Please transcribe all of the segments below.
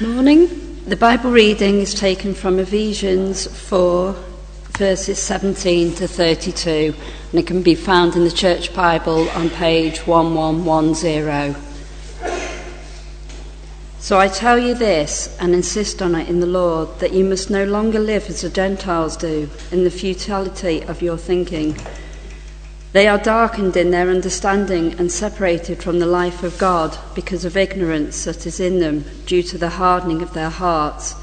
Morning. The Bible reading is taken from Ephesians 4, verses 17 to 32, and it can be found in the Church Bible on page 1110. So I tell you this, and insist on it in the Lord, that you must no longer live as the Gentiles do, in the futility of your thinking. They are darkened in their understanding and separated from the life of God because of ignorance that is in them due to the hardening of their hearts.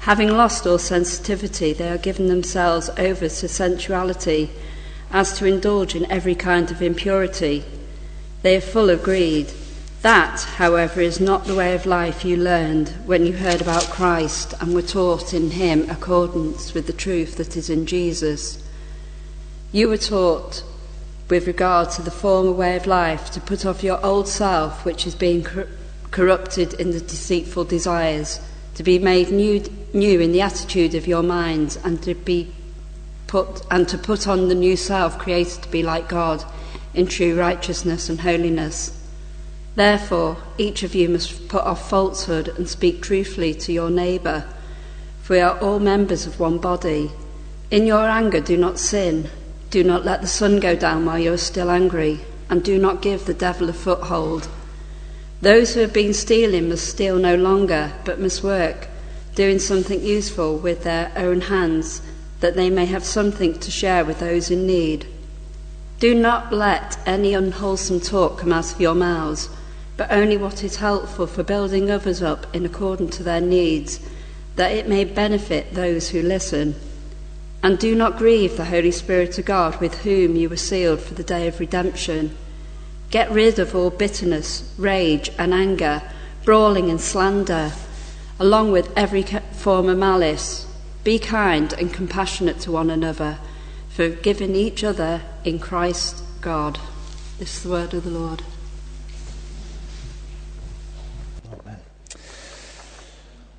Having lost all sensitivity, they are given themselves over to sensuality as to indulge in every kind of impurity. They are full of greed. That, however, is not the way of life you learned when you heard about Christ and were taught in Him accordance with the truth that is in Jesus. You were taught with regard to the former way of life, to put off your old self, which is being cor- corrupted in the deceitful desires, to be made new, new in the attitude of your minds, and to be put and to put on the new self, created to be like God, in true righteousness and holiness. Therefore, each of you must put off falsehood and speak truthfully to your neighbour, for we are all members of one body. In your anger, do not sin. Do not let the sun go down while you are still angry, and do not give the devil a foothold. Those who have been stealing must steal no longer, but must work, doing something useful with their own hands, that they may have something to share with those in need. Do not let any unwholesome talk come out of your mouths, but only what is helpful for building others up in accordance to their needs, that it may benefit those who listen. And do not grieve the Holy Spirit of God, with whom you were sealed for the day of redemption. Get rid of all bitterness, rage, and anger, brawling and slander, along with every form of malice. Be kind and compassionate to one another, forgiving each other in Christ God. This is the word of the Lord.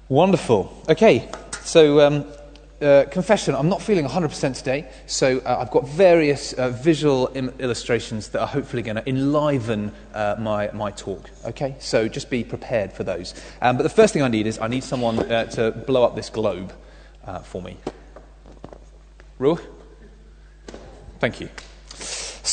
Wonderful. Okay, so um, uh, confession, I'm not feeling 100% today, so uh, I've got various uh, visual Im- illustrations that are hopefully going to enliven uh, my, my talk. Okay, so just be prepared for those. Um, but the first thing I need is I need someone uh, to blow up this globe uh, for me. Ruh? Thank you.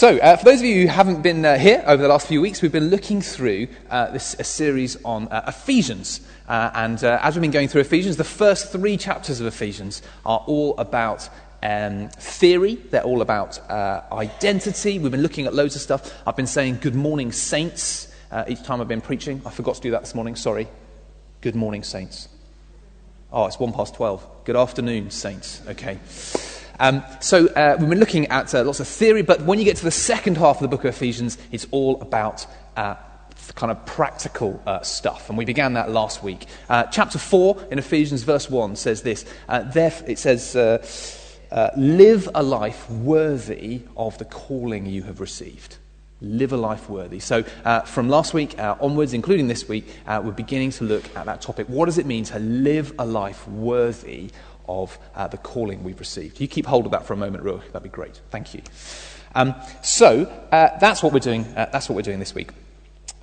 So, uh, for those of you who haven't been uh, here over the last few weeks, we've been looking through uh, this a series on uh, Ephesians. Uh, and uh, as we've been going through Ephesians, the first three chapters of Ephesians are all about um, theory, they're all about identity. We've been looking at loads of stuff. I've been saying good morning, saints, each time I've been preaching. I forgot to do that this morning, sorry. Good morning, saints. Oh, it's one past 12. Good afternoon, saints. Okay. Um, so uh, we've been looking at uh, lots of theory, but when you get to the second half of the book of Ephesians, it's all about uh, kind of practical uh, stuff. And we began that last week. Uh, chapter 4 in Ephesians, verse 1 says this uh, it says, Live a life worthy of the calling you have received. Live a life worthy. So, from last week onwards, including this week, we're beginning to look at that topic. What does it mean to live a life worthy of uh, the calling we've received. You keep hold of that for a moment, Ruh. That'd be great. Thank you. Um, so uh, that's what we're doing. Uh, that's what we're doing this week.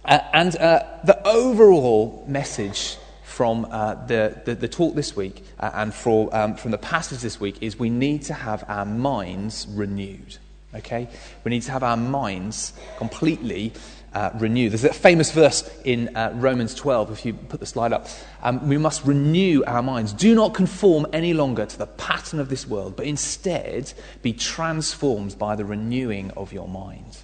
Uh, and uh, the overall message from uh, the, the, the, talk this week and for, um, from the passage this week is we need to have our minds renewed. Okay? We need to have our minds completely uh, renew. There's a famous verse in uh, Romans 12, if you put the slide up. Um, we must renew our minds. Do not conform any longer to the pattern of this world, but instead be transformed by the renewing of your mind.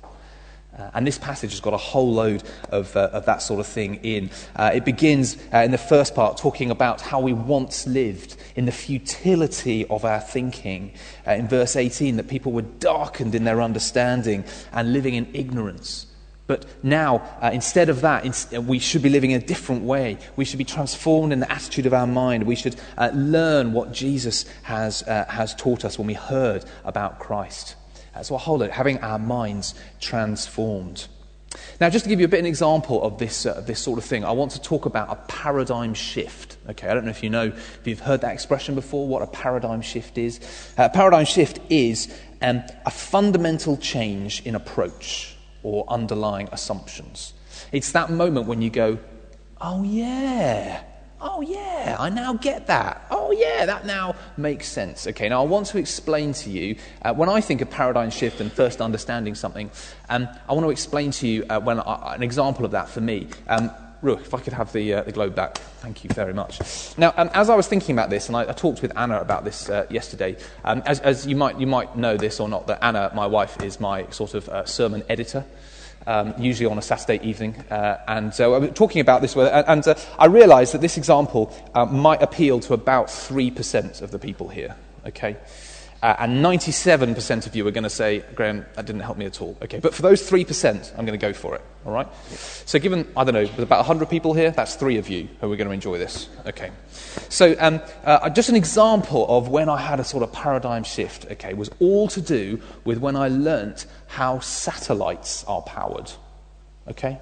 Uh, and this passage has got a whole load of, uh, of that sort of thing in. Uh, it begins uh, in the first part talking about how we once lived in the futility of our thinking. Uh, in verse 18, that people were darkened in their understanding and living in ignorance. But now, uh, instead of that, in, uh, we should be living in a different way. We should be transformed in the attitude of our mind. We should uh, learn what Jesus has, uh, has taught us when we heard about Christ. Uh, so, hold it, having our minds transformed. Now, just to give you a bit of an example of this, uh, this sort of thing, I want to talk about a paradigm shift. Okay, I don't know if you know, if you've heard that expression before, what a paradigm shift is. A paradigm shift is um, a fundamental change in approach or underlying assumptions. It's that moment when you go, oh, yeah, Oh, yeah, I now get that. Oh, yeah, that now makes sense. Okay, now I want to explain to you, uh, when I think of paradigm shift and first understanding something, um, I want to explain to you uh, when, uh, an example of that for me. Um, If I could have the, uh, the globe back. Thank you very much. Now, um, as I was thinking about this, and I, I talked with Anna about this uh, yesterday, um, as, as you, might, you might know this or not, that Anna, my wife, is my sort of uh, sermon editor. Um, usually on a Saturday evening. Uh, and so I was talking about this, and, and uh, I realized that this example uh, might appeal to about 3% of the people here. Okay? Uh, and 97% of you are going to say, Graham, that didn't help me at all. Okay, but for those 3%, I'm going to go for it. All right? So, given, I don't know, with about 100 people here, that's three of you who are going to enjoy this. Okay. So, um, uh, just an example of when I had a sort of paradigm shift, okay, was all to do with when I learnt how satellites are powered. Okay?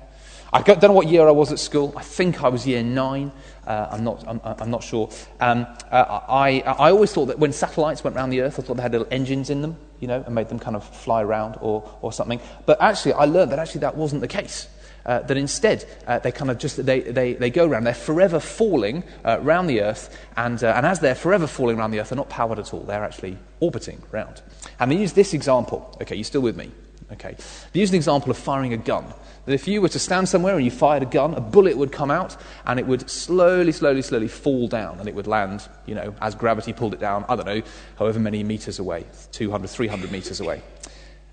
I don't know what year I was at school. I think I was year nine. Uh, I'm, not, I'm, I'm, not sure. Um, uh, I, I always thought that when satellites went around the Earth, I thought they had little engines in them, you know, and made them kind of fly around or, or something. But actually, I learned that actually that wasn't the case. Uh, that instead uh, they kind of just they, they, they go around they're forever falling uh, around the earth and, uh, and as they're forever falling around the earth they're not powered at all they're actually orbiting around and they use this example okay you're still with me okay they use an example of firing a gun that if you were to stand somewhere and you fired a gun, a bullet would come out and it would slowly, slowly, slowly fall down and it would land, you know, as gravity pulled it down, I don't know, however many meters away, 200, 300 meters away.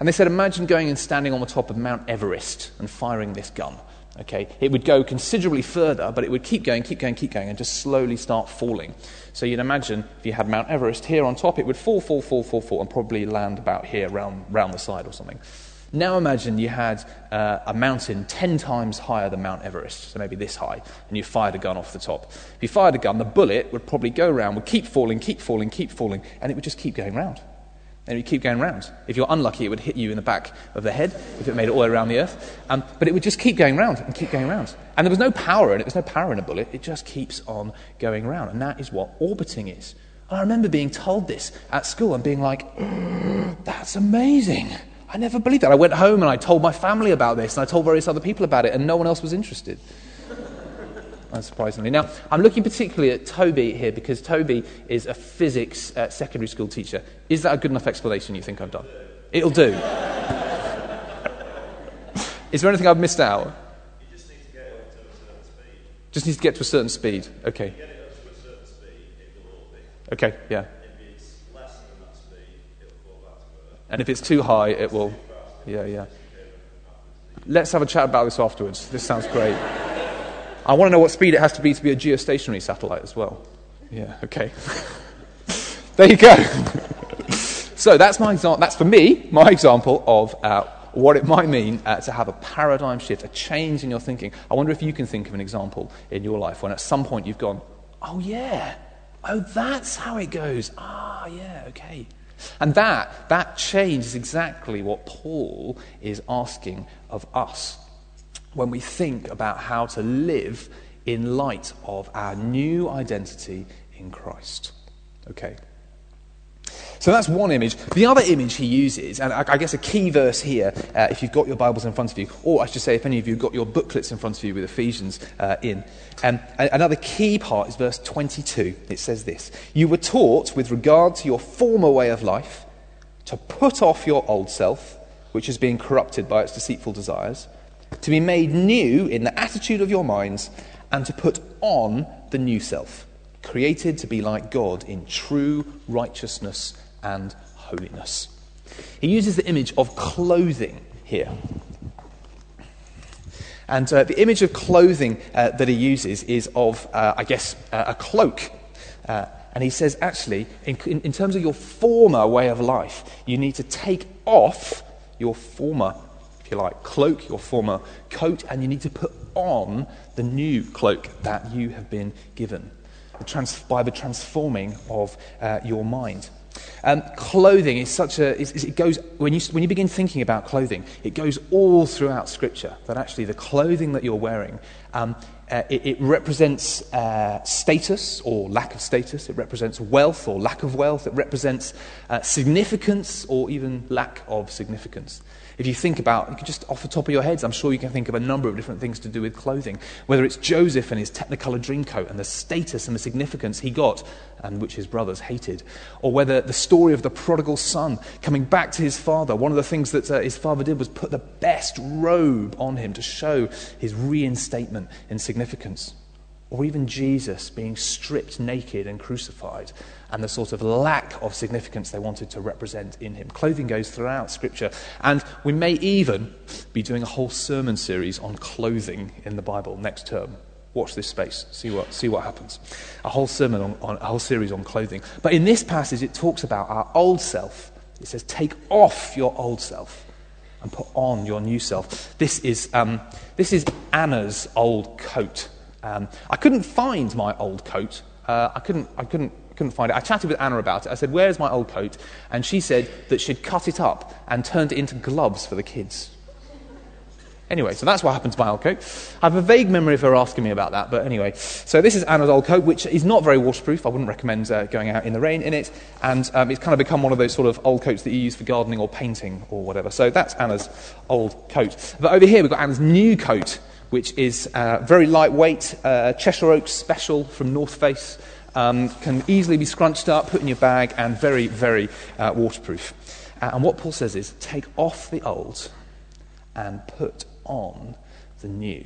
And they said, imagine going and standing on the top of Mount Everest and firing this gun. Okay, it would go considerably further, but it would keep going, keep going, keep going, and just slowly start falling. So you'd imagine if you had Mount Everest here on top, it would fall, fall, fall, fall, fall, and probably land about here, round, round the side or something. Now imagine you had uh, a mountain 10 times higher than Mount Everest, so maybe this high, and you fired a gun off the top. If you fired a gun, the bullet would probably go around, would keep falling, keep falling, keep falling, and it would just keep going round. And it would keep going round. If you're unlucky, it would hit you in the back of the head if it made it all the way around the earth. Um, but it would just keep going round and keep going round. And there was no power in it. There was no power in a bullet. It just keeps on going round. And that is what orbiting is. I remember being told this at school and being like, that's amazing. I never believed that. I went home and I told my family about this and I told various other people about it and no one else was interested. Unsurprisingly. Now, I'm looking particularly at Toby here because Toby is a physics uh, secondary school teacher. Is that a good enough explanation you think I've done? It'll do. is there anything I've missed out? just need to get up to a certain speed. Just needs to get to a certain speed. Okay. Get it up to a certain speed, it will orbit. Okay, yeah. If it's less than that speed, it'll fall back to Earth. And if it's too high, it will. Yeah, yeah. Let's have a chat about this afterwards. This sounds great. I want to know what speed it has to be to be a geostationary satellite as well. Yeah, okay. there you go. so that's my example. That's for me my example of uh, what it might mean uh, to have a paradigm shift, a change in your thinking. I wonder if you can think of an example in your life when at some point you've gone, "Oh yeah, oh that's how it goes." Ah, yeah, okay. And that that change is exactly what Paul is asking of us when we think about how to live in light of our new identity in Christ. Okay. So that's one image. The other image he uses, and I guess a key verse here, uh, if you've got your Bibles in front of you, or I should say, if any of you have got your booklets in front of you with Ephesians uh, in, um, another key part is verse 22. It says this You were taught with regard to your former way of life to put off your old self, which is being corrupted by its deceitful desires to be made new in the attitude of your minds, and to put on the new self, created to be like God in true righteousness and holiness. He uses the image of clothing here. And uh, the image of clothing uh, that he uses is of, uh, I guess, uh, a cloak. Uh, and he says, actually, in, in, in terms of your former way of life, you need to take off your former if you like, cloak your former coat, and you need to put on the new cloak that you have been given by the transforming of uh, your mind. Um, clothing is such a, is, is it goes, when you, when you begin thinking about clothing, it goes all throughout Scripture that actually the clothing that you're wearing, um, uh, it, it, represents uh, status or lack of status, it represents wealth or lack of wealth, it represents uh, significance or even lack of significance. If you think about, you can just off the top of your heads, I'm sure you can think of a number of different things to do with clothing. Whether it's Joseph and his Technicolor dreamcoat and the status and the significance he got, and which his brothers hated, or whether the story of the prodigal son coming back to his father. One of the things that uh, his father did was put the best robe on him to show his reinstatement in significance. Or even Jesus being stripped naked and crucified, and the sort of lack of significance they wanted to represent in him. Clothing goes throughout Scripture, and we may even be doing a whole sermon series on clothing in the Bible next term. Watch this space, see what, see what happens. A whole sermon on, on a whole series on clothing. But in this passage, it talks about our old self. It says, Take off your old self and put on your new self. This is, um, this is Anna's old coat. Um, I couldn't find my old coat. Uh, I, couldn't, I couldn't, couldn't find it. I chatted with Anna about it. I said, Where's my old coat? And she said that she'd cut it up and turned it into gloves for the kids. Anyway, so that's what happened to my old coat. I have a vague memory of her asking me about that, but anyway. So this is Anna's old coat, which is not very waterproof. I wouldn't recommend uh, going out in the rain in it. And um, it's kind of become one of those sort of old coats that you use for gardening or painting or whatever. So that's Anna's old coat. But over here we've got Anna's new coat, which is uh, very lightweight, uh, Cheshire Oak special from North Face. Um, can easily be scrunched up, put in your bag, and very, very uh, waterproof. Uh, and what Paul says is take off the old and put on the new.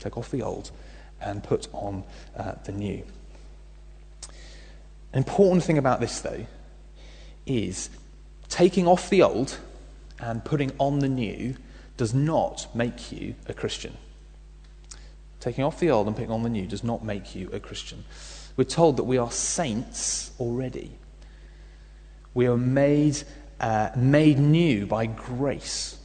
Take off the old and put on uh, the new. An important thing about this, though, is taking off the old and putting on the new does not make you a Christian. Taking off the old and putting on the new does not make you a Christian. We're told that we are saints already. We are made, uh, made new by grace.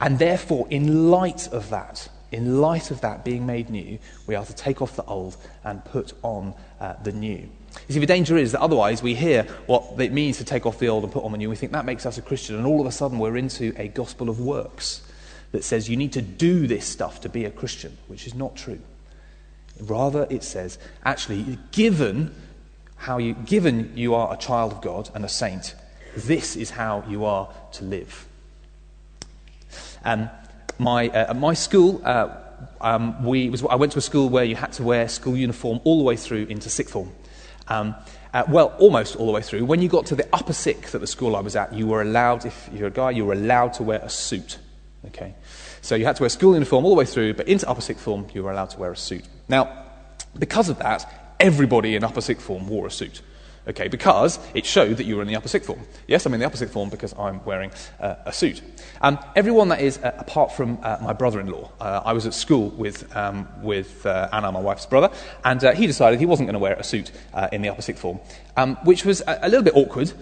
And therefore, in light of that, in light of that being made new, we are to take off the old and put on uh, the new. You see, the danger is that otherwise we hear what it means to take off the old and put on the new. We think that makes us a Christian, and all of a sudden we're into a gospel of works that says you need to do this stuff to be a Christian, which is not true. Rather, it says, actually, given how you, given you are a child of God and a saint, this is how you are to live. Um, my, uh, my school, uh, um, we was, I went to a school where you had to wear school uniform all the way through into sixth form. Um, uh, well, almost all the way through. When you got to the upper sixth at the school I was at, you were allowed, if you're a guy, you were allowed to wear a suit. Okay? So you had to wear school uniform all the way through, but into upper sixth form, you were allowed to wear a suit. Now, because of that, everybody in upper sixth form wore a suit. Okay, because it showed that you were in the upper sixth form. Yes, I'm in the upper sixth form because I'm wearing uh, a suit. Um, everyone that is, uh, apart from uh, my brother-in-law, uh, I was at school with, um, with uh, Anna, my wife's brother, and uh, he decided he wasn't going to wear a suit in the upper sixth form, um, which was a, a, little bit awkward.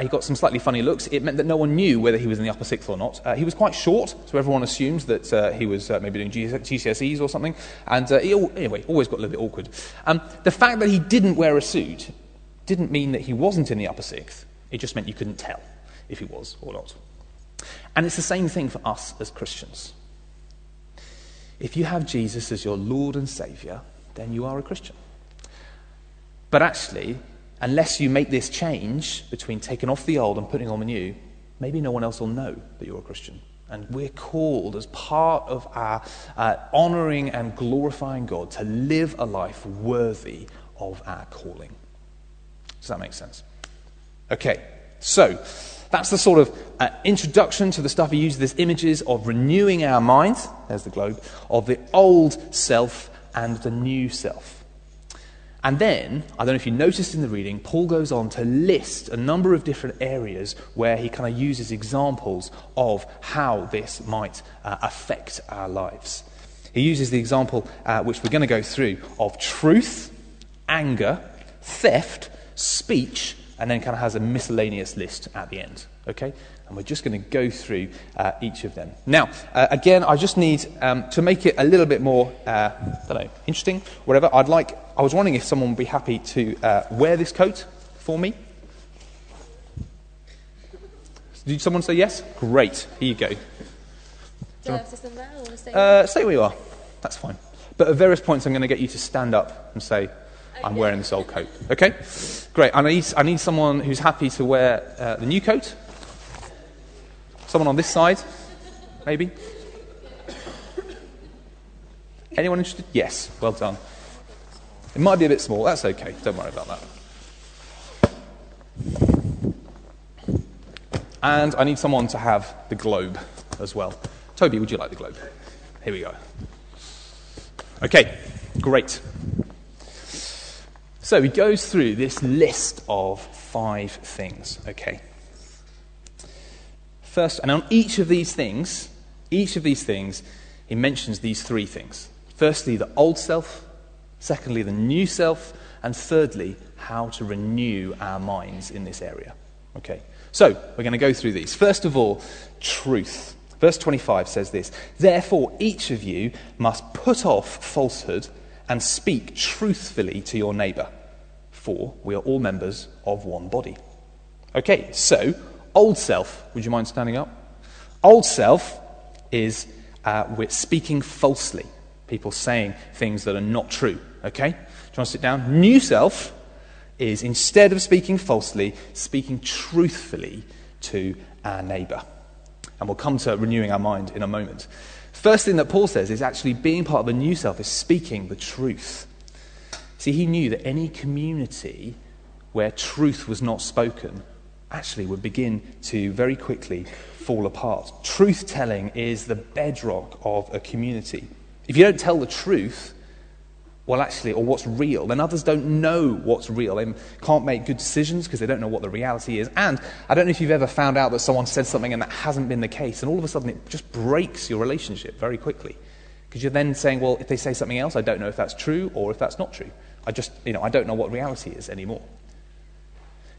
he got some slightly funny looks. It meant that no one knew whether he was in the upper sixth or not. he was quite short, so everyone assumed that he was maybe doing GCSEs or something, and he, anyway, always got a little bit awkward. Um, the fact that he didn't wear a suit didn't mean that he wasn't in the upper sixth. It just meant you couldn't tell if he was or not. And it's the same thing for us as Christians. If you have Jesus as your Lord and Saviour, then you are a Christian. But actually, unless you make this change between taking off the old and putting on the new, maybe no one else will know that you're a Christian. And we're called as part of our uh, honouring and glorifying God to live a life worthy of our calling. Does that make sense? Okay, so that's the sort of uh, introduction to the stuff he uses. This images of renewing our minds, there's the globe, of the old self and the new self. And then, I don't know if you noticed in the reading, Paul goes on to list a number of different areas where he kind of uses examples of how this might uh, affect our lives. He uses the example, uh, which we're going to go through, of truth, anger, theft, speech, and then kind of has a miscellaneous list at the end. Okay? And we're just going to go through uh, each of them. Now, uh, again, I just need um, to make it a little bit more, uh, I don't know, interesting, whatever. I'd like, I was wondering if someone would be happy to uh, wear this coat for me. Did someone say yes? Great. Here you go. Do I have to stand there or stay? Uh, stay where you are. That's fine. But at various points, I'm going to get you to stand up and say, I'm wearing this old coat. Okay? Great. I need, I need someone who's happy to wear uh, the new coat. Someone on this side. maybe? Anyone interested? Yes, well done. It might be a bit small, that's okay, don't worry about that. And I need someone to have the globe as well. Toby, would you like the globe? Here we go. Okay, great. So he goes through this list of five things, okay? First, and on each of these things, each of these things, he mentions these three things. Firstly, the old self, secondly, the new self, and thirdly, how to renew our minds in this area. Okay, so we're going to go through these. First of all, truth. Verse 25 says this Therefore, each of you must put off falsehood and speak truthfully to your neighbour, for we are all members of one body. Okay, so old self, would you mind standing up? Old self is uh, we're speaking falsely, people saying things that are not true. Okay? Do you want to sit down? New self is instead of speaking falsely, speaking truthfully to our neighbour. And we'll come to renewing our mind in a moment. First thing that Paul says is actually being part of the new self is speaking the truth. See, he knew that any community where truth was not spoken actually would begin to very quickly fall apart. Truth telling is the bedrock of a community. If you don't tell the truth, well, actually, or what's real, then others don't know what's real. They can't make good decisions because they don't know what the reality is. And I don't know if you've ever found out that someone said something and that hasn't been the case, and all of a sudden it just breaks your relationship very quickly. Because you're then saying, well, if they say something else, I don't know if that's true or if that's not true. I just, you know, I don't know what reality is anymore.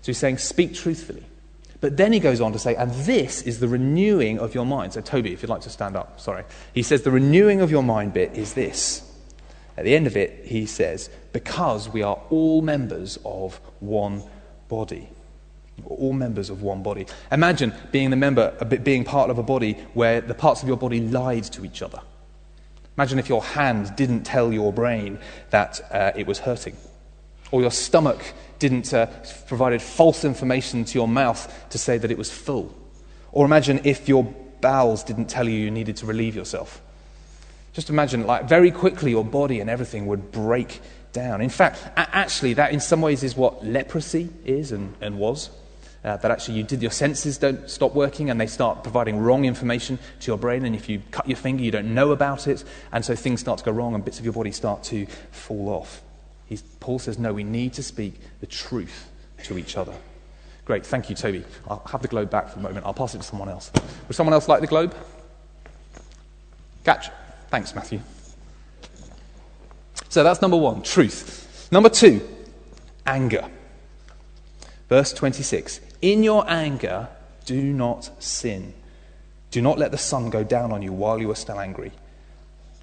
So he's saying, speak truthfully. But then he goes on to say, and this is the renewing of your mind. So, Toby, if you'd like to stand up, sorry. He says, the renewing of your mind bit is this. At the end of it, he says, because we are all members of one body. We're all members of one body. Imagine being the member, being part of a body where the parts of your body lied to each other. Imagine if your hand didn't tell your brain that uh, it was hurting, or your stomach didn't uh, provided false information to your mouth to say that it was full, or imagine if your bowels didn't tell you you needed to relieve yourself. Just imagine, like, very quickly your body and everything would break down. In fact, actually, that in some ways is what leprosy is and, and was. Uh, that actually you did your senses don't stop working and they start providing wrong information to your brain and if you cut your finger you don't know about it. And so things start to go wrong and bits of your body start to fall off. He's, paul says no we need to speak the truth to each other. Great. Thank you toby. I'll have the globe back for a moment. I'll pass it to someone else. Would someone else like the globe? Catch thanks matthew so that's number one truth number two anger verse 26 in your anger, do not sin. Do not let the sun go down on you while you are still angry.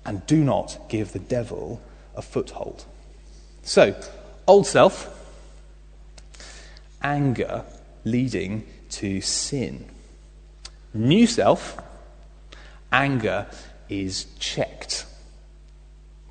And do not give the devil a foothold. So, old self, anger leading to sin. New self, anger is checked.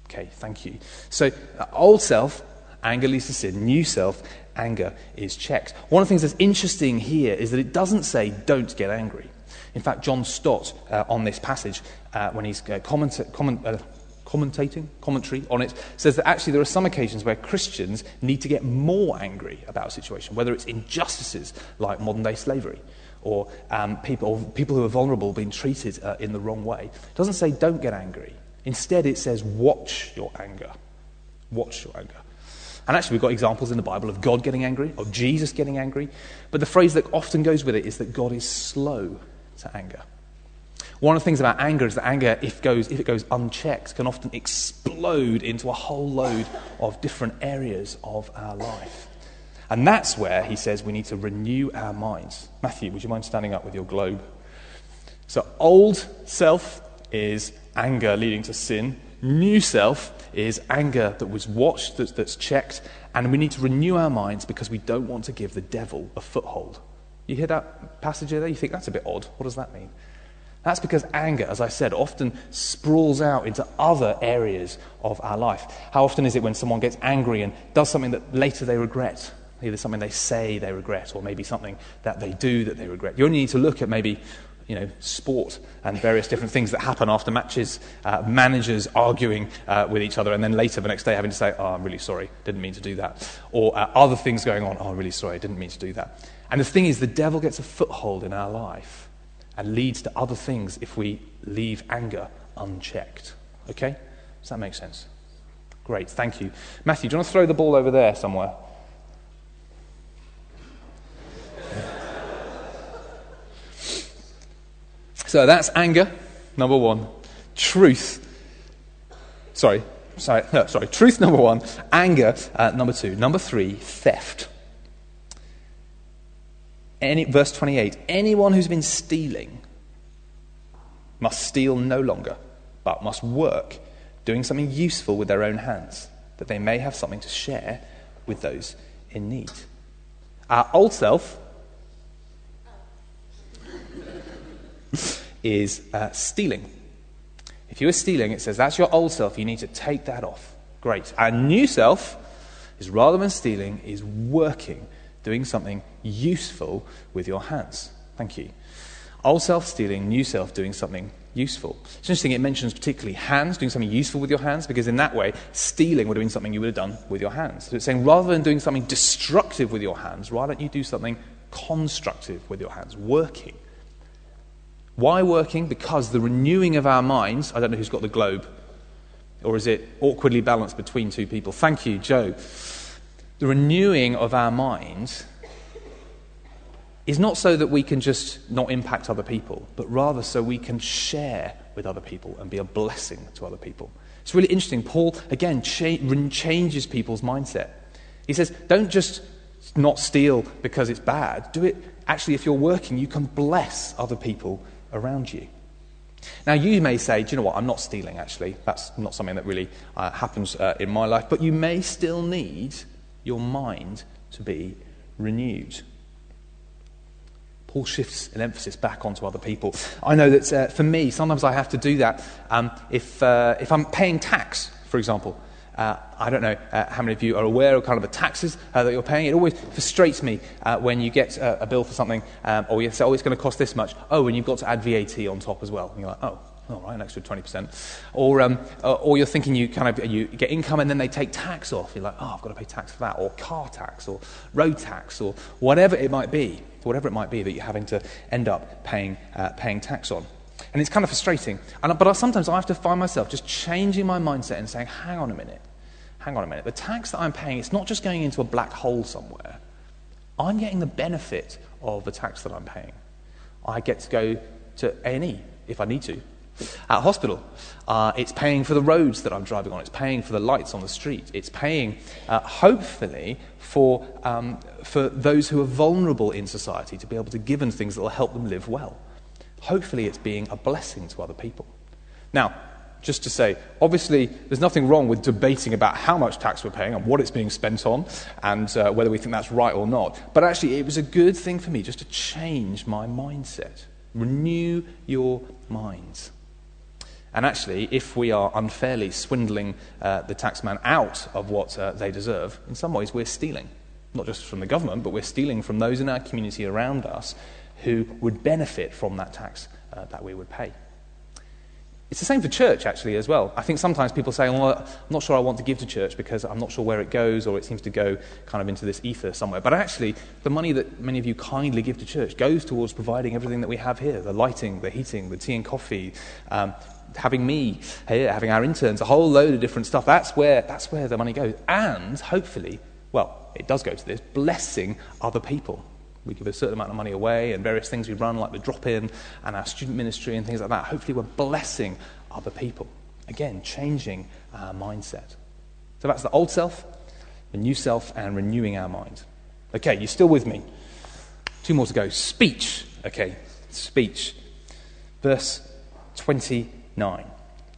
Okay, thank you. So, uh, old self, anger leads to sin. New self, anger is checked. One of the things that's interesting here is that it doesn't say don't get angry. In fact, John Stott, uh, on this passage, uh, when he's uh, comment, comment, uh, commentating, commentary on it, says that actually there are some occasions where Christians need to get more angry about a situation, whether it's injustices like modern day slavery or, um, people, or people who are vulnerable being treated uh, in the wrong way. It doesn't say don't get angry. Instead, it says watch your anger. Watch your anger. And actually, we've got examples in the Bible of God getting angry, of Jesus getting angry. But the phrase that often goes with it is that God is slow to anger. One of the things about anger is that anger, if, goes, if it goes unchecked, can often explode into a whole load of different areas of our life. And that's where he says we need to renew our minds. Matthew, would you mind standing up with your globe? So, old self is anger leading to sin. New self is anger that was watched, that's, that's checked, and we need to renew our minds because we don't want to give the devil a foothold. You hear that passage there? You think that's a bit odd. What does that mean? That's because anger, as I said, often sprawls out into other areas of our life. How often is it when someone gets angry and does something that later they regret? Either something they say they regret or maybe something that they do that they regret. You only need to look at maybe you know, sport and various different things that happen after matches, uh, managers arguing uh, with each other, and then later the next day having to say, oh, I'm really sorry, didn't mean to do that. Or uh, other things going on, oh, I'm really sorry, didn't mean to do that. And the thing is, the devil gets a foothold in our life and leads to other things if we leave anger unchecked. Okay? Does that make sense? Great, thank you. Matthew, do you want to throw the ball over there somewhere? So that's anger, number one. Truth. Sorry, sorry, no, sorry. Truth, number one. Anger, uh, number two. Number three, theft. Any, verse 28 Anyone who's been stealing must steal no longer, but must work, doing something useful with their own hands, that they may have something to share with those in need. Our old self is uh, stealing. If you are stealing, it says that's your old self. You need to take that off. Great. Our new self is rather than stealing, is working, doing something useful with your hands. Thank you. Old self stealing, new self doing something useful. It's interesting, it mentions particularly hands, doing something useful with your hands, because in that way, stealing would have been something you would have done with your hands. So it's saying rather than doing something destructive with your hands, why don't you do something constructive with your hands, working? Why working? Because the renewing of our minds, I don't know who's got the globe, or is it awkwardly balanced between two people? Thank you, Joe. The renewing of our minds is not so that we can just not impact other people, but rather so we can share with other people and be a blessing to other people. It's really interesting. Paul, again, cha- changes people's mindset. He says, don't just not steal because it's bad. Do it, actually, if you're working, you can bless other people around you. Now, you may say, do you know what? I'm not stealing, actually. That's not something that really uh, happens uh, in my life. But you may still need your mind to be renewed. Paul shifts an emphasis back onto other people. I know that uh, for me, sometimes I have to do that um, if, uh, if I'm paying tax, for example. Uh, I don't know uh, how many of you are aware of kind of the taxes uh, that you're paying. It always frustrates me uh, when you get uh, a bill for something, um, or you say, oh, it's going to cost this much. Oh, and you've got to add VAT on top as well. And you're like, oh, all right, an extra 20%. Or, um, uh, or you're thinking you kind of you get income and then they take tax off. You're like, oh, I've got to pay tax for that, or car tax, or road tax, or whatever it might be, whatever it might be that you're having to end up paying, paying tax on. And it's kind of frustrating. And, but I, sometimes I have to find myself just changing my mindset and saying, hang on a minute hang on a minute, the tax that I'm paying, it's not just going into a black hole somewhere. I'm getting the benefit of the tax that I'm paying. I get to go to A&E if I need to. At hospital, uh, it's paying for the roads that I'm driving on. It's paying for the lights on the street. It's paying, uh, hopefully, for, um, for those who are vulnerable in society to be able to give them things that will help them live well. Hopefully, it's being a blessing to other people. Now, just to say, obviously, there's nothing wrong with debating about how much tax we're paying and what it's being spent on and uh, whether we think that's right or not. But actually, it was a good thing for me just to change my mindset. Renew your minds. And actually, if we are unfairly swindling uh, the taxman out of what uh, they deserve, in some ways we're stealing. Not just from the government, but we're stealing from those in our community around us who would benefit from that tax uh, that we would pay. It's the same for church, actually, as well. I think sometimes people say, well, I'm not sure I want to give to church because I'm not sure where it goes, or it seems to go kind of into this ether somewhere. But actually, the money that many of you kindly give to church goes towards providing everything that we have here the lighting, the heating, the tea and coffee, um, having me here, having our interns, a whole load of different stuff. That's where, that's where the money goes. And hopefully, well, it does go to this, blessing other people. We give a certain amount of money away and various things we run, like the drop in and our student ministry and things like that. Hopefully, we're blessing other people. Again, changing our mindset. So that's the old self, the new self, and renewing our mind. Okay, you're still with me? Two more to go. Speech. Okay, speech. Verse 29.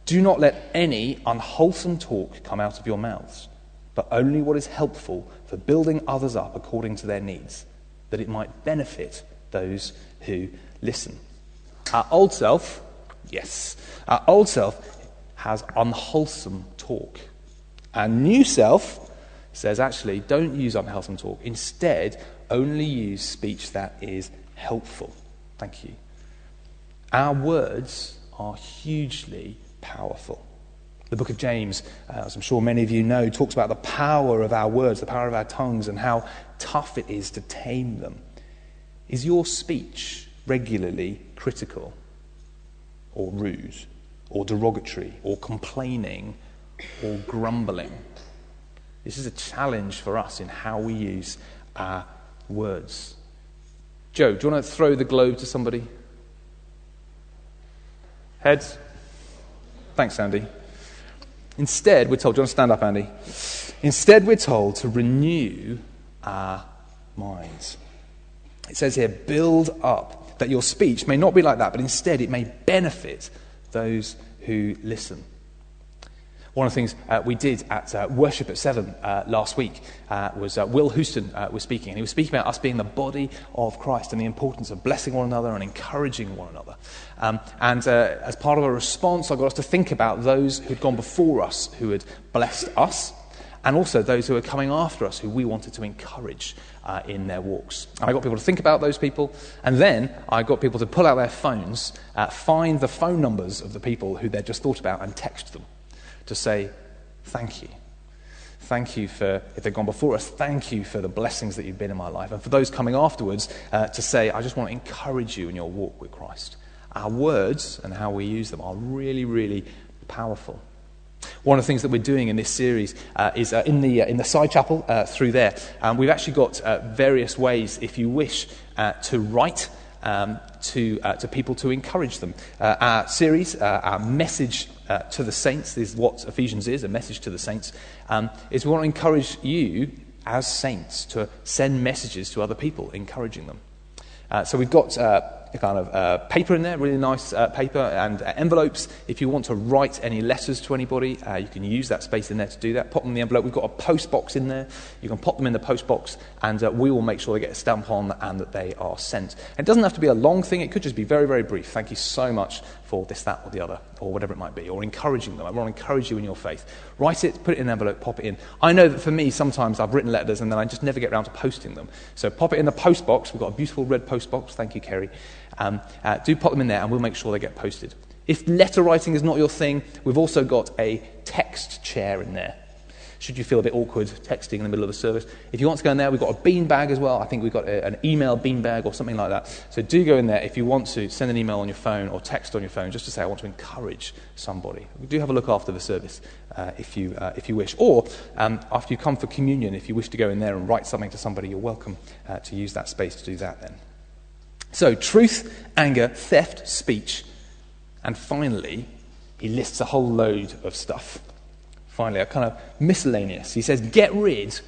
Do not let any unwholesome talk come out of your mouths, but only what is helpful for building others up according to their needs that it might benefit those who listen. Our old self, yes, our old self has unwholesome talk. Our new self says, actually, don't use unwholesome talk. Instead, only use speech that is helpful. Thank you. Our words are hugely powerful. The book of James, uh, as I'm sure many of you know, talks about the power of our words, the power of our tongues, and how tough it is to tame them. Is your speech regularly critical, or rude, or derogatory, or complaining, or grumbling? This is a challenge for us in how we use our words. Joe, do you want to throw the globe to somebody? Heads? Thanks, Andy. Instead, we're told, do you want to stand up, Andy? Instead, we're told to renew our minds. It says here, build up, that your speech may not be like that, but instead it may benefit those who listen. One of the things uh, we did at uh, Worship at Seven uh, last week uh, was uh, Will Houston uh, was speaking, and he was speaking about us being the body of Christ and the importance of blessing one another and encouraging one another. Um, and as part of a response, I got us to think about those who'd gone before us, who had blessed us, and also those who are coming after us, who we wanted to encourage in their walks. I got people to think about those people, and then I got people to pull out their phones, find the phone numbers of the people who they'd just thought about, and text them to say, Thank you. Thank you for, if they've gone before us, thank you for the blessings that you've been in my life. And for those coming afterwards, uh, to say, I just want to encourage you in your walk with Christ. Our words and how we use them are really, really powerful. One of the things that we're doing in this series uh, is uh, in, the, uh, in the side chapel uh, through there. Um, we've actually got uh, various ways, if you wish, uh, to write um, to, to people to encourage them. our series, our message to the saints, is what Ephesians is a message to the saints, um, is we want to encourage you as saints to send messages to other people, encouraging them. so we've got a kind of uh, paper in there, really nice uh, paper, and uh, envelopes. If you want to write any letters to anybody, uh, you can use that space in there to do that. Pop them in the envelope. We've got a post box in there. You can pop them in the post box, and uh, we will make sure they get a stamp on and that they are sent. it doesn't have to be a long thing, it could just be very, very brief. Thank you so much for this, that, or the other, or whatever it might be, or encouraging them. I want to encourage you in your faith. Write it, put it in an envelope, pop it in. I know that for me, sometimes I've written letters and then I just never get around to posting them. So pop it in the post box. We've got a beautiful red post box. Thank you, Kerry. Um, uh, do pop them in there and we'll make sure they get posted. If letter writing is not your thing, we've also got a text chair in there. Should you feel a bit awkward texting in the middle of a service, if you want to go in there, we've got a bean bag as well. I think we've got a, an email bean bag or something like that. So do go in there if you want to send an email on your phone or text on your phone just to say, I want to encourage somebody. Do have a look after the service uh, if, you, uh, if you wish. Or um, after you come for communion, if you wish to go in there and write something to somebody, you're welcome uh, to use that space to do that then. So, truth, anger, theft, speech, and finally, he lists a whole load of stuff. Finally, a kind of miscellaneous. He says, Get rid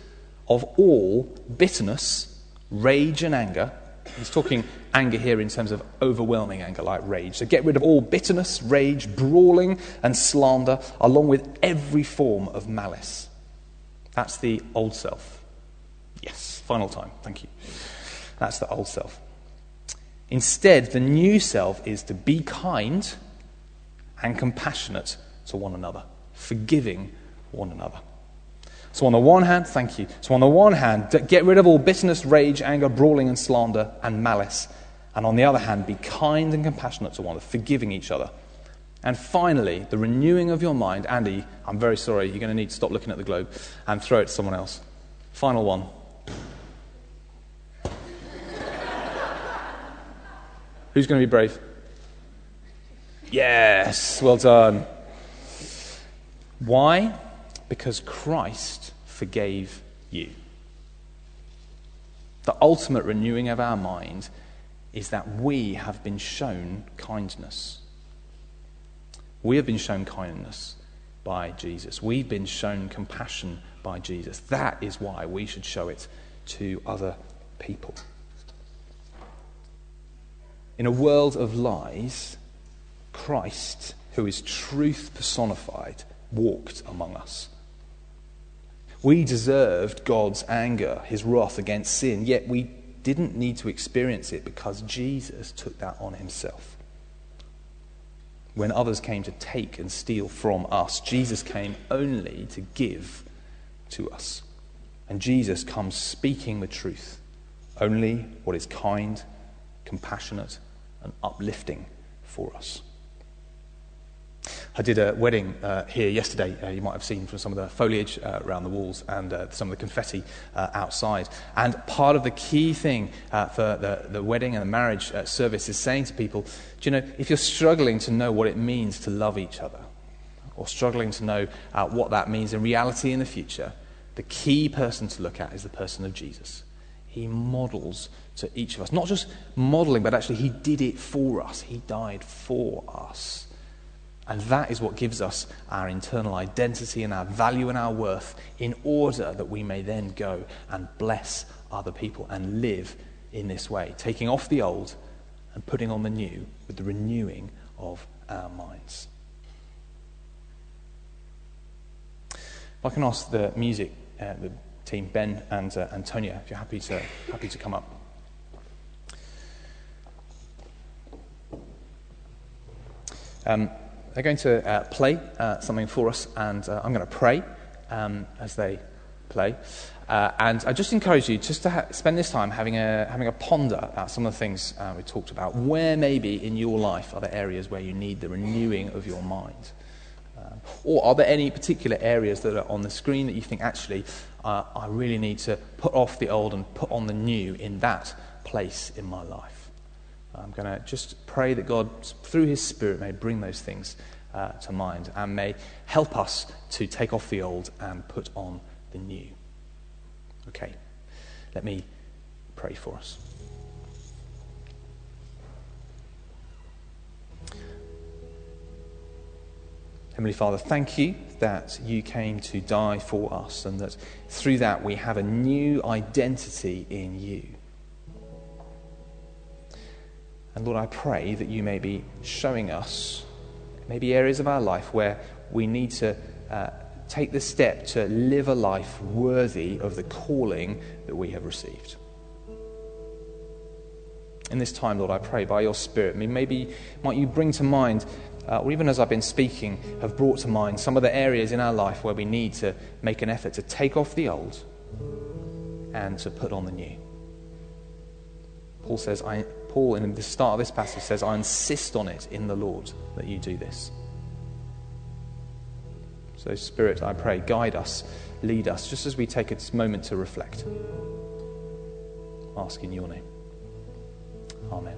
of all bitterness, rage, and anger. He's talking anger here in terms of overwhelming anger, like rage. So, get rid of all bitterness, rage, brawling, and slander, along with every form of malice. That's the old self. Yes, final time. Thank you. That's the old self. Instead, the new self is to be kind and compassionate to one another, forgiving one another. So, on the one hand, thank you. So, on the one hand, get rid of all bitterness, rage, anger, brawling, and slander, and malice. And on the other hand, be kind and compassionate to one another, forgiving each other. And finally, the renewing of your mind. Andy, I'm very sorry, you're going to need to stop looking at the globe and throw it to someone else. Final one. Who's going to be brave? Yes, well done. Why? Because Christ forgave you. The ultimate renewing of our mind is that we have been shown kindness. We have been shown kindness by Jesus. We've been shown compassion by Jesus. That is why we should show it to other people. In a world of lies, Christ, who is truth personified, walked among us. We deserved God's anger, his wrath against sin, yet we didn't need to experience it because Jesus took that on himself. When others came to take and steal from us, Jesus came only to give to us. And Jesus comes speaking the truth, only what is kind, compassionate, and uplifting for us. I did a wedding uh, here yesterday. Uh, you might have seen from some of the foliage uh, around the walls and uh, some of the confetti uh, outside. And part of the key thing uh, for the, the wedding and the marriage service is saying to people, do you know, if you're struggling to know what it means to love each other, or struggling to know what that means in reality in the future, the key person to look at is the person of Jesus. He models to each of us. Not just modeling, but actually, He did it for us. He died for us. And that is what gives us our internal identity and our value and our worth in order that we may then go and bless other people and live in this way, taking off the old and putting on the new with the renewing of our minds. If I can ask the music, uh, the team, Ben and uh, Antonia, if you're happy to, happy to come up. Um, they're going to uh, play uh, something for us, and uh, I'm going to pray um, as they play. Uh, and I just encourage you just to ha- spend this time having a, having a ponder about some of the things uh, we talked about. Where maybe in your life are there areas where you need the renewing of your mind? Um, or are there any particular areas that are on the screen that you think, actually, I really need to put off the old and put on the new in that place in my life? I'm going to just pray that God, through His Spirit, may bring those things uh, to mind and may help us to take off the old and put on the new. Okay, let me pray for us. Heavenly Father, thank you that you came to die for us and that through that we have a new identity in you. And Lord, I pray that you may be showing us maybe areas of our life where we need to uh, take the step to live a life worthy of the calling that we have received. In this time, Lord, I pray by your Spirit, maybe might you bring to mind, uh, or even as I've been speaking, have brought to mind some of the areas in our life where we need to make an effort to take off the old and to put on the new. Paul says, I, Paul, in the start of this passage, says, I insist on it in the Lord that you do this. So, Spirit, I pray, guide us, lead us, just as we take a moment to reflect. Ask in your name. Amen.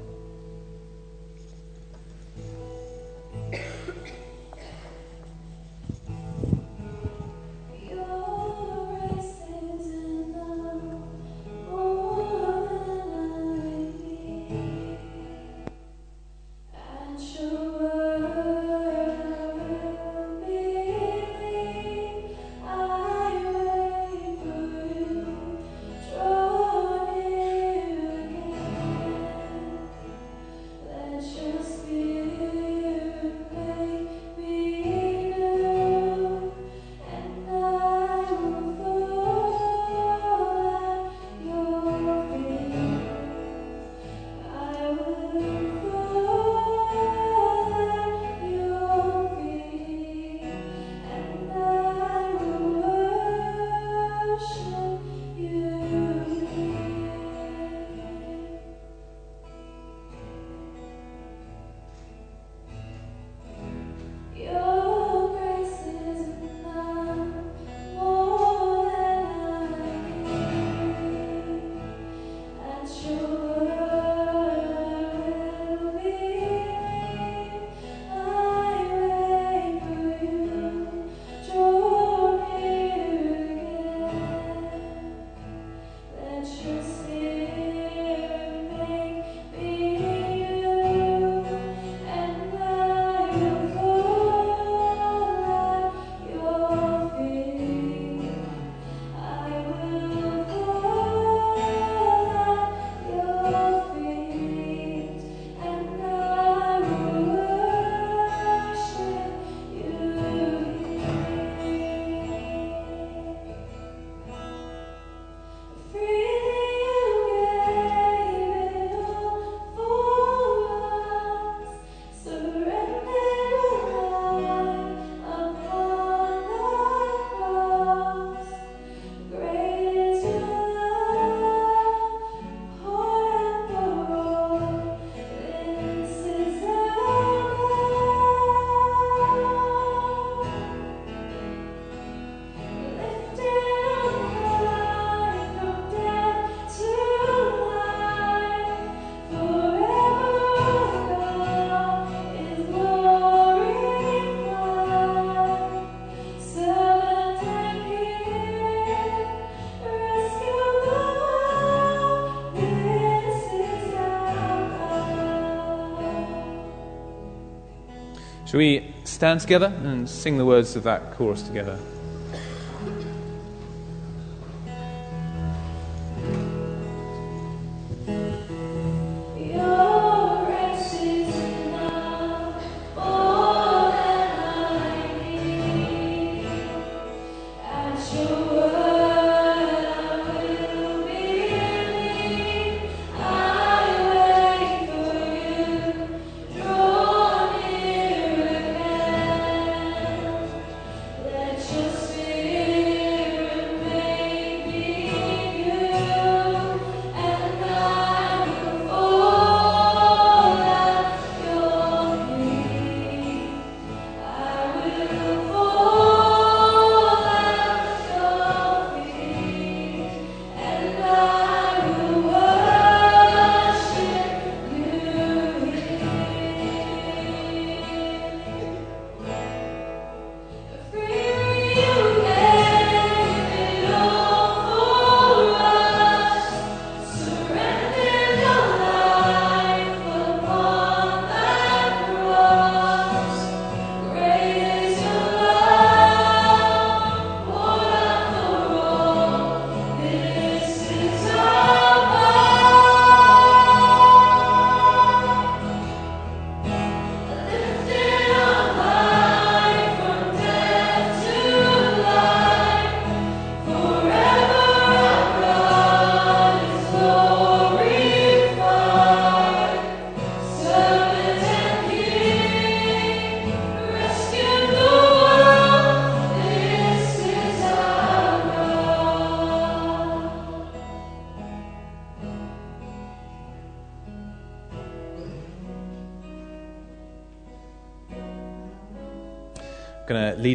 Shall we stand together and sing the words of that chorus together?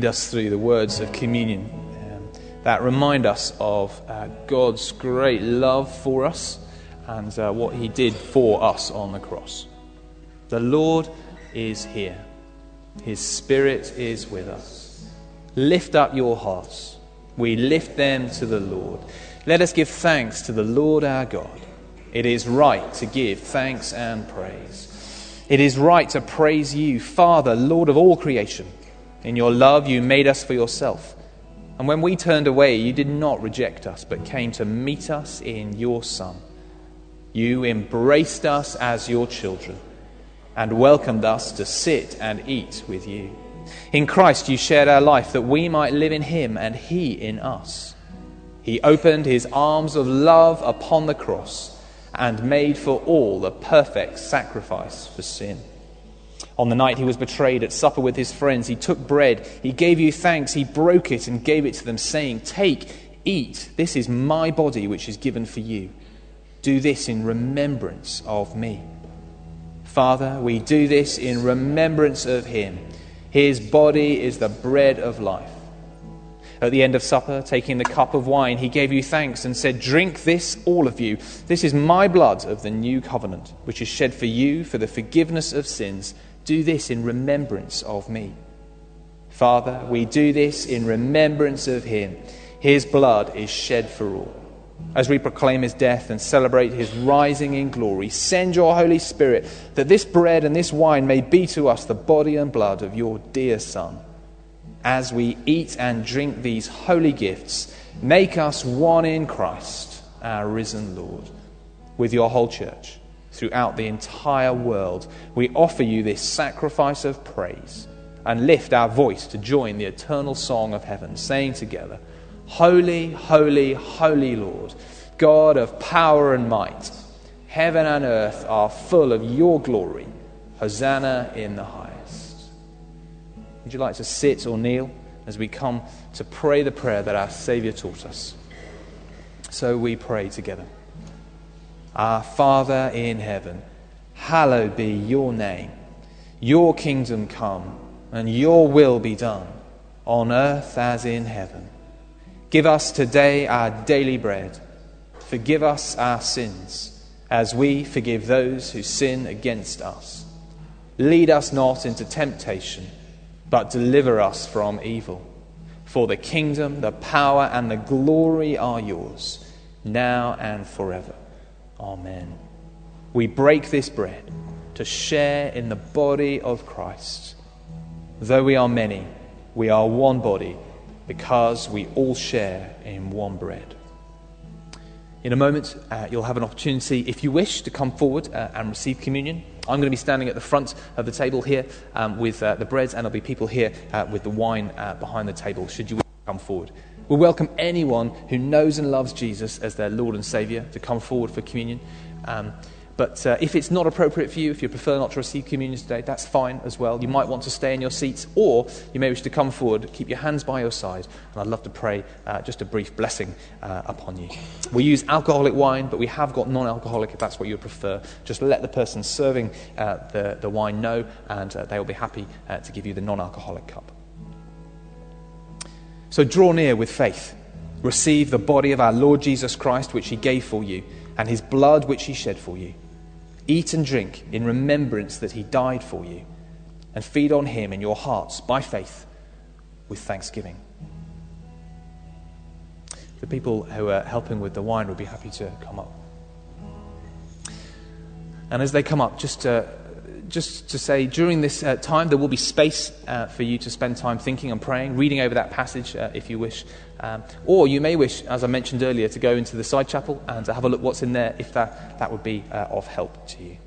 Lead us through the words of communion um, that remind us of uh, God's great love for us and uh, what He did for us on the cross. The Lord is here, His Spirit is with us. Lift up your hearts. We lift them to the Lord. Let us give thanks to the Lord our God. It is right to give thanks and praise. It is right to praise you, Father, Lord of all creation. In your love, you made us for yourself. And when we turned away, you did not reject us, but came to meet us in your Son. You embraced us as your children and welcomed us to sit and eat with you. In Christ, you shared our life that we might live in him and he in us. He opened his arms of love upon the cross and made for all the perfect sacrifice for sin. On the night he was betrayed at supper with his friends, he took bread, he gave you thanks, he broke it and gave it to them, saying, Take, eat, this is my body which is given for you. Do this in remembrance of me. Father, we do this in remembrance of him. His body is the bread of life. At the end of supper, taking the cup of wine, he gave you thanks and said, Drink this, all of you. This is my blood of the new covenant, which is shed for you for the forgiveness of sins. Do this in remembrance of me. Father, we do this in remembrance of him. His blood is shed for all. As we proclaim his death and celebrate his rising in glory, send your Holy Spirit that this bread and this wine may be to us the body and blood of your dear Son. As we eat and drink these holy gifts, make us one in Christ, our risen Lord. With your whole church, throughout the entire world, we offer you this sacrifice of praise and lift our voice to join the eternal song of heaven, saying together, Holy, holy, holy Lord, God of power and might, heaven and earth are full of your glory. Hosanna in the highest. Would you like to sit or kneel as we come to pray the prayer that our Saviour taught us? So we pray together. Our Father in heaven, hallowed be your name. Your kingdom come, and your will be done, on earth as in heaven. Give us today our daily bread. Forgive us our sins, as we forgive those who sin against us. Lead us not into temptation, but deliver us from evil. For the kingdom, the power, and the glory are yours, now and forever. Amen. We break this bread to share in the body of Christ. though we are many, we are one body because we all share in one bread. In a moment, uh, you'll have an opportunity, if you wish, to come forward uh, and receive communion. I'm going to be standing at the front of the table here um, with uh, the breads, and there'll be people here uh, with the wine uh, behind the table, should you come forward. We'll welcome anyone who knows and loves Jesus as their Lord and Saviour to come forward for communion. Um, but uh, if it's not appropriate for you, if you prefer not to receive communion today, that's fine as well. You might want to stay in your seats, or you may wish to come forward, keep your hands by your side, and I'd love to pray uh, just a brief blessing uh, upon you. We use alcoholic wine, but we have got non alcoholic if that's what you prefer. Just let the person serving uh, the, the wine know, and uh, they will be happy uh, to give you the non alcoholic cup. So draw near with faith. Receive the body of our Lord Jesus Christ, which he gave for you, and his blood, which he shed for you. Eat and drink in remembrance that he died for you, and feed on him in your hearts by faith with thanksgiving. The people who are helping with the wine would be happy to come up. And as they come up, just to, just to say, during this uh, time, there will be space uh, for you to spend time thinking and praying, reading over that passage uh, if you wish. Um, or you may wish, as I mentioned earlier, to go into the side chapel and have a look what's in there if that, that would be uh, of help to you.